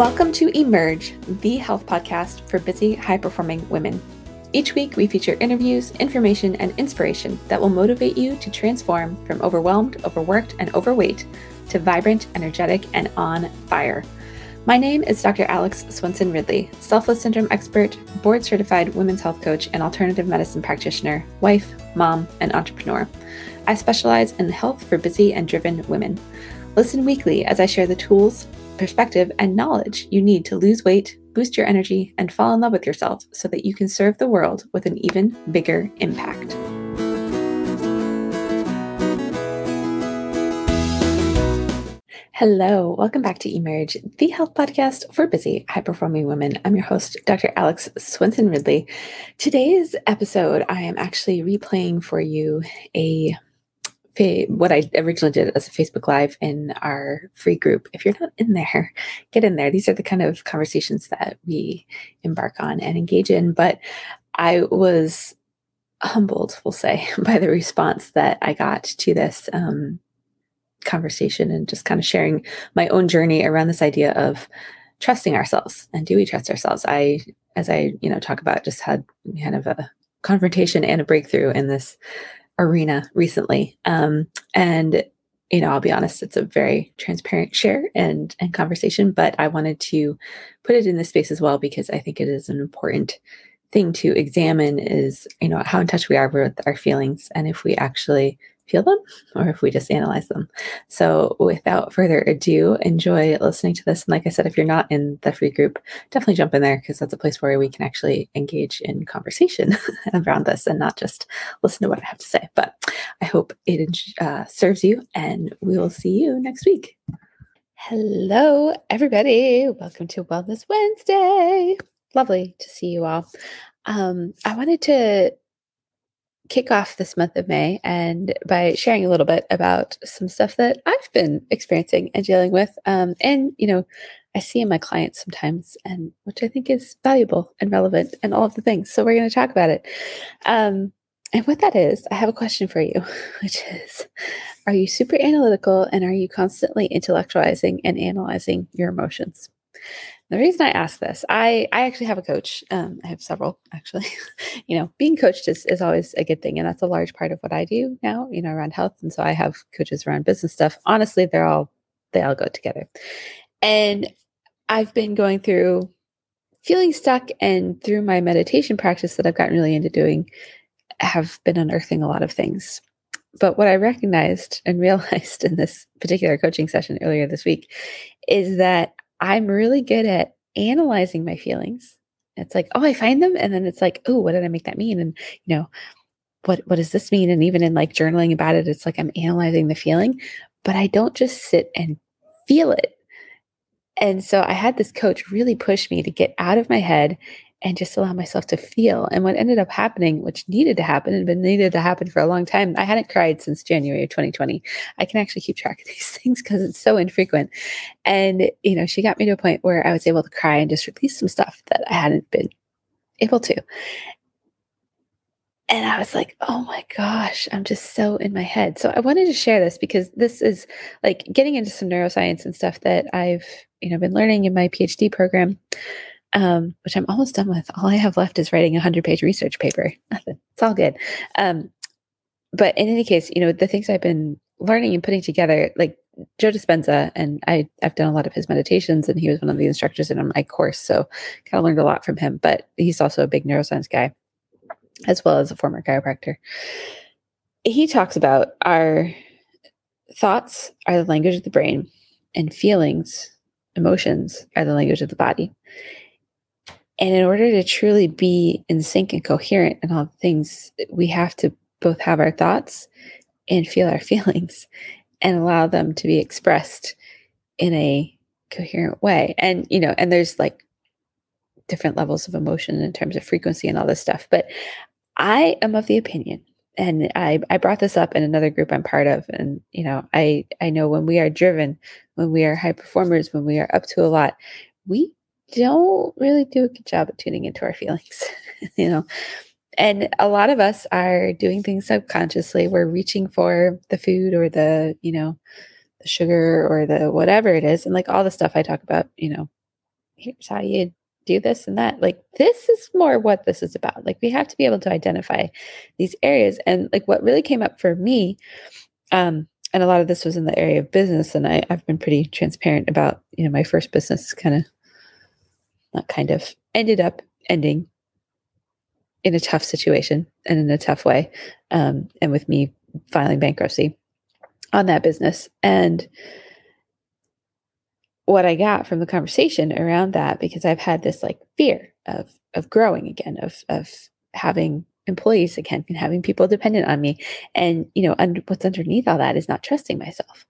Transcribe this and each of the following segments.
Welcome to Emerge, the health podcast for busy, high performing women. Each week, we feature interviews, information, and inspiration that will motivate you to transform from overwhelmed, overworked, and overweight to vibrant, energetic, and on fire. My name is Dr. Alex Swenson Ridley, selfless syndrome expert, board certified women's health coach, and alternative medicine practitioner, wife, mom, and entrepreneur. I specialize in health for busy and driven women. Listen weekly as I share the tools, perspective, and knowledge you need to lose weight, boost your energy, and fall in love with yourself so that you can serve the world with an even bigger impact. Hello, welcome back to Emerge, the health podcast for busy, high performing women. I'm your host, Dr. Alex Swenson Ridley. Today's episode, I am actually replaying for you a what I originally did as a Facebook Live in our free group. If you're not in there, get in there. These are the kind of conversations that we embark on and engage in. But I was humbled, we'll say, by the response that I got to this um, conversation and just kind of sharing my own journey around this idea of trusting ourselves and do we trust ourselves i as i you know talk about just had kind of a confrontation and a breakthrough in this arena recently. Um, and you know, I'll be honest, it's a very transparent share and and conversation, but I wanted to put it in this space as well because I think it is an important thing to examine is, you know, how in touch we are with our feelings and if we actually feel them or if we just analyze them. So, without further ado, enjoy listening to this. And like I said, if you're not in the free group, definitely jump in there because that's a place where we can actually engage in conversation around this and not just listen to what I have to say. But I hope it uh, serves you, and we will see you next week. Hello, everybody. Welcome to Wellness Wednesday. Lovely to see you all. Um, I wanted to kick off this month of May and by sharing a little bit about some stuff that I've been experiencing and dealing with. Um, and, you know, I see in my clients sometimes, and which I think is valuable and relevant and all of the things. So we're going to talk about it. Um, and what that is, I have a question for you, which is Are you super analytical and are you constantly intellectualizing and analyzing your emotions? The reason I ask this, I I actually have a coach. Um, I have several actually. you know, being coached is is always a good thing, and that's a large part of what I do now. You know, around health, and so I have coaches around business stuff. Honestly, they're all they all go together. And I've been going through feeling stuck, and through my meditation practice that I've gotten really into doing, have been unearthing a lot of things. But what I recognized and realized in this particular coaching session earlier this week is that I'm really good at analyzing my feelings. It's like, oh, I find them. And then it's like, oh, what did I make that mean? And, you know, what, what does this mean? And even in like journaling about it, it's like I'm analyzing the feeling, but I don't just sit and feel it. And so I had this coach really push me to get out of my head and just allow myself to feel. And what ended up happening, which needed to happen and been needed to happen for a long time, I hadn't cried since January of 2020. I can actually keep track of these things because it's so infrequent. And, you know, she got me to a point where I was able to cry and just release some stuff that I hadn't been able to. And I was like, oh my gosh, I'm just so in my head. So I wanted to share this because this is like getting into some neuroscience and stuff that I've, you know, been learning in my PhD program um, which I'm almost done with. All I have left is writing a hundred page research paper. Nothing. It's all good. Um, but in any case, you know, the things I've been learning and putting together, like Joe Dispenza, and I, I've done a lot of his meditations, and he was one of the instructors in my course, so kind of learned a lot from him. But he's also a big neuroscience guy, as well as a former chiropractor. He talks about our thoughts are the language of the brain, and feelings, emotions are the language of the body. And in order to truly be in sync and coherent and all things, we have to both have our thoughts and feel our feelings and allow them to be expressed in a coherent way. And, you know, and there's like different levels of emotion in terms of frequency and all this stuff. But I am of the opinion, and I, I brought this up in another group I'm part of. And, you know, I, I know when we are driven, when we are high performers, when we are up to a lot, we don't really do a good job at tuning into our feelings, you know. And a lot of us are doing things subconsciously. We're reaching for the food or the, you know, the sugar or the whatever it is. And like all the stuff I talk about, you know, here's how you do this and that. Like, this is more what this is about. Like, we have to be able to identify these areas. And like, what really came up for me, um, and a lot of this was in the area of business, and I, I've been pretty transparent about, you know, my first business kind of, not kind of, ended up ending in a tough situation and in a tough way, um, and with me filing bankruptcy on that business. And what I got from the conversation around that, because I've had this like fear of of growing again, of of having employees again and having people dependent on me. And you know, and what's underneath all that is not trusting myself.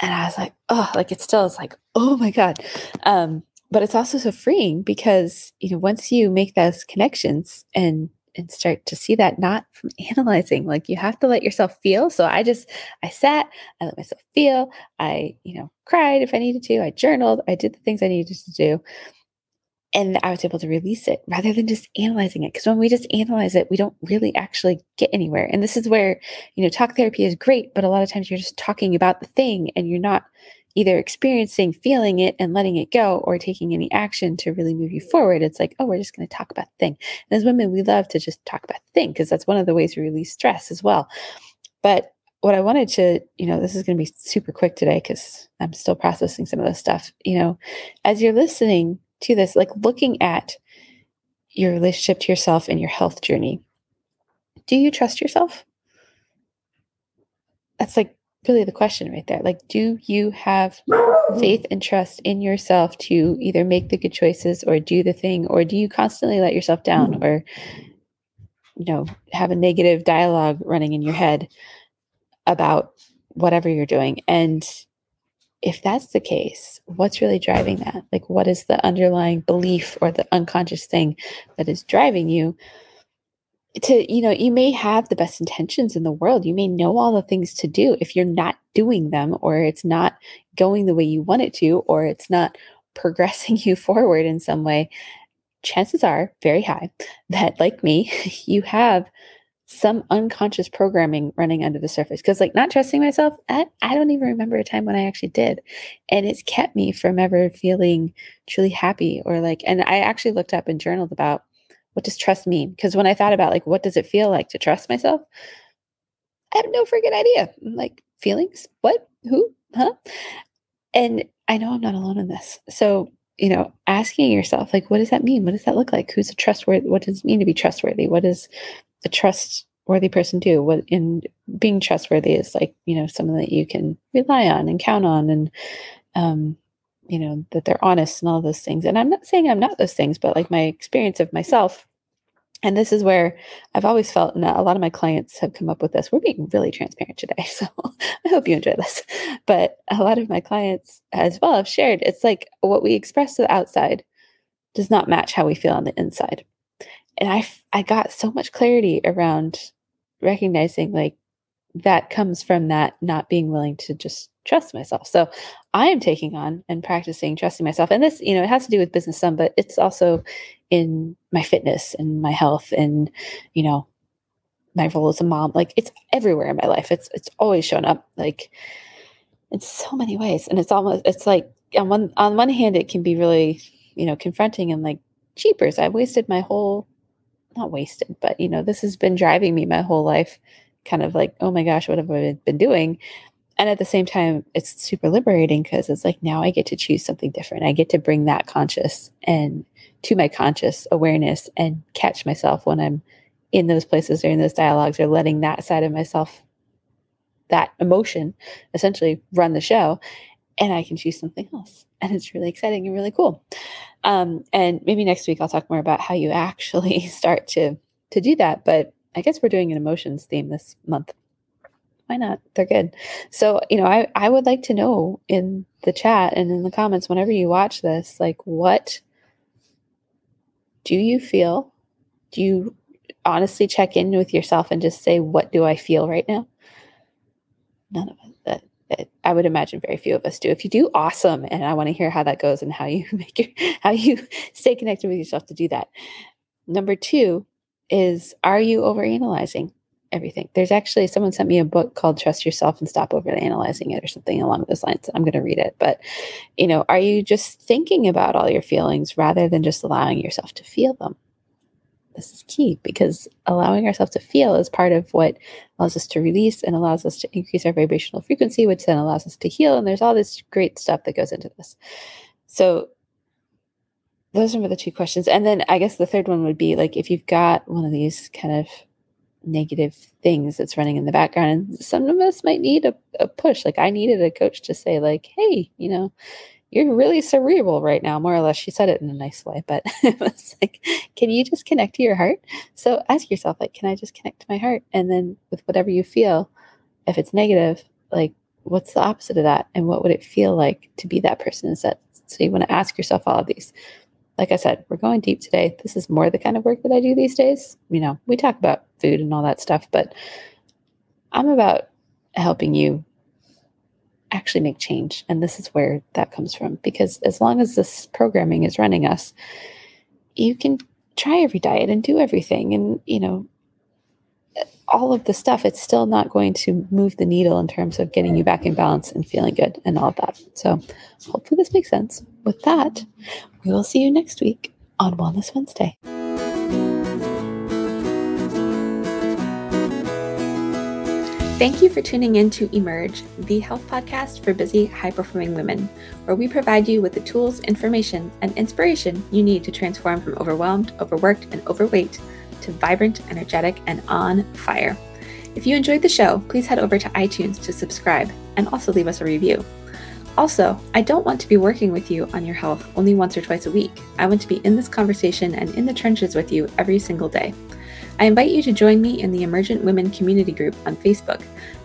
And I was like, oh, like it still is like, oh my God. Um, but it's also so freeing because, you know, once you make those connections and and start to see that not from analyzing like you have to let yourself feel. So i just i sat i let myself feel i you know cried if i needed to i journaled i did the things i needed to do and i was able to release it rather than just analyzing it. Because when we just analyze it we don't really actually get anywhere. And this is where you know talk therapy is great but a lot of times you're just talking about the thing and you're not either experiencing, feeling it and letting it go, or taking any action to really move you forward. It's like, oh, we're just going to talk about the thing. And as women, we love to just talk about the thing because that's one of the ways we release stress as well. But what I wanted to, you know, this is going to be super quick today because I'm still processing some of this stuff. You know, as you're listening to this, like looking at your relationship to yourself and your health journey, do you trust yourself? That's like really the question right there. Like, do you have faith and trust in yourself to either make the good choices or do the thing, or do you constantly let yourself down mm. or, you know, have a negative dialogue running in your head about whatever you're doing? And if that's the case, what's really driving that? Like, what is the underlying belief or the unconscious thing that is driving you? To you know you may have the best intentions in the world. You may know all the things to do if you're not doing them or it's not going the way you want it to or it's not progressing you forward in some way. Chances are very high that like me you have some unconscious programming running under the surface. Because like not trusting myself I, I don't even remember a time when i actually did. And it's kept me from ever feeling truly happy or like and i actually looked up and journaled about what does trust mean? Because when I thought about like what does it feel like to trust myself, I have no freaking idea. like feelings, what, who, huh? And I know I'm not alone in this. So you know, asking yourself like, what does that mean? What does that look like? Who's a trustworthy? What does it mean to be trustworthy? What does a trustworthy person do? What in being trustworthy is like, you know, someone that you can rely on and count on, and um, you know, that they're honest and all those things. And I'm not saying I'm not those things, but like my experience of myself. And this is where I've always felt, and a lot of my clients have come up with this. We're being really transparent today. So I hope you enjoy this. But a lot of my clients as well have shared it's like what we express to the outside does not match how we feel on the inside. And I, I got so much clarity around recognizing like that comes from that not being willing to just trust myself. So I am taking on and practicing trusting myself. And this, you know, it has to do with business some, but it's also in my fitness and my health and, you know, my role as a mom. Like it's everywhere in my life. It's it's always shown up like in so many ways. And it's almost it's like on one on one hand it can be really, you know, confronting and like cheapers. I've wasted my whole not wasted, but you know, this has been driving me my whole life kind of like, oh my gosh, what have I been doing? And at the same time, it's super liberating because it's like now I get to choose something different. I get to bring that conscious and to my conscious awareness and catch myself when I'm in those places or in those dialogues or letting that side of myself, that emotion essentially run the show. And I can choose something else. And it's really exciting and really cool. Um, and maybe next week I'll talk more about how you actually start to to do that. But I guess we're doing an emotions theme this month. Why not? They're good. So, you know, I, I would like to know in the chat and in the comments whenever you watch this, like what do you feel? Do you honestly check in with yourself and just say, what do I feel right now? None of us. That, that I would imagine very few of us do. If you do, awesome. And I want to hear how that goes and how you make your, how you stay connected with yourself to do that. Number two, is are you overanalyzing? everything. There's actually someone sent me a book called Trust Yourself and Stop Overly Analyzing It or something along those lines. I'm going to read it. But, you know, are you just thinking about all your feelings rather than just allowing yourself to feel them? This is key because allowing ourselves to feel is part of what allows us to release and allows us to increase our vibrational frequency, which then allows us to heal. And there's all this great stuff that goes into this. So, those are the two questions. And then I guess the third one would be like if you've got one of these kind of negative things that's running in the background. And some of us might need a, a push. Like I needed a coach to say, like, hey, you know, you're really cerebral right now, more or less. She said it in a nice way, but it was like, can you just connect to your heart? So ask yourself, like, can I just connect to my heart? And then with whatever you feel, if it's negative, like, what's the opposite of that? And what would it feel like to be that person instead? So you want to ask yourself all of these like I said, we're going deep today. This is more the kind of work that I do these days. You know, we talk about food and all that stuff, but I'm about helping you actually make change. And this is where that comes from. Because as long as this programming is running us, you can try every diet and do everything. And, you know, all of the stuff, it's still not going to move the needle in terms of getting you back in balance and feeling good and all of that. So hopefully this makes sense. With that, we will see you next week on Wellness Wednesday. Thank you for tuning in to Emerge, the health podcast for busy, high performing women, where we provide you with the tools, information, and inspiration you need to transform from overwhelmed, overworked, and overweight to vibrant, energetic, and on fire. If you enjoyed the show, please head over to iTunes to subscribe and also leave us a review. Also, I don't want to be working with you on your health only once or twice a week. I want to be in this conversation and in the trenches with you every single day. I invite you to join me in the Emergent Women Community Group on Facebook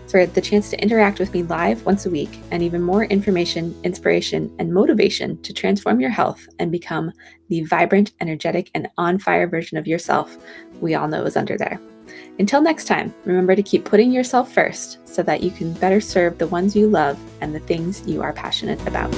for the chance to interact with me live once a week and even more information, inspiration, and motivation to transform your health and become the vibrant, energetic, and on fire version of yourself we all know is under there. Until next time, remember to keep putting yourself first so that you can better serve the ones you love and the things you are passionate about.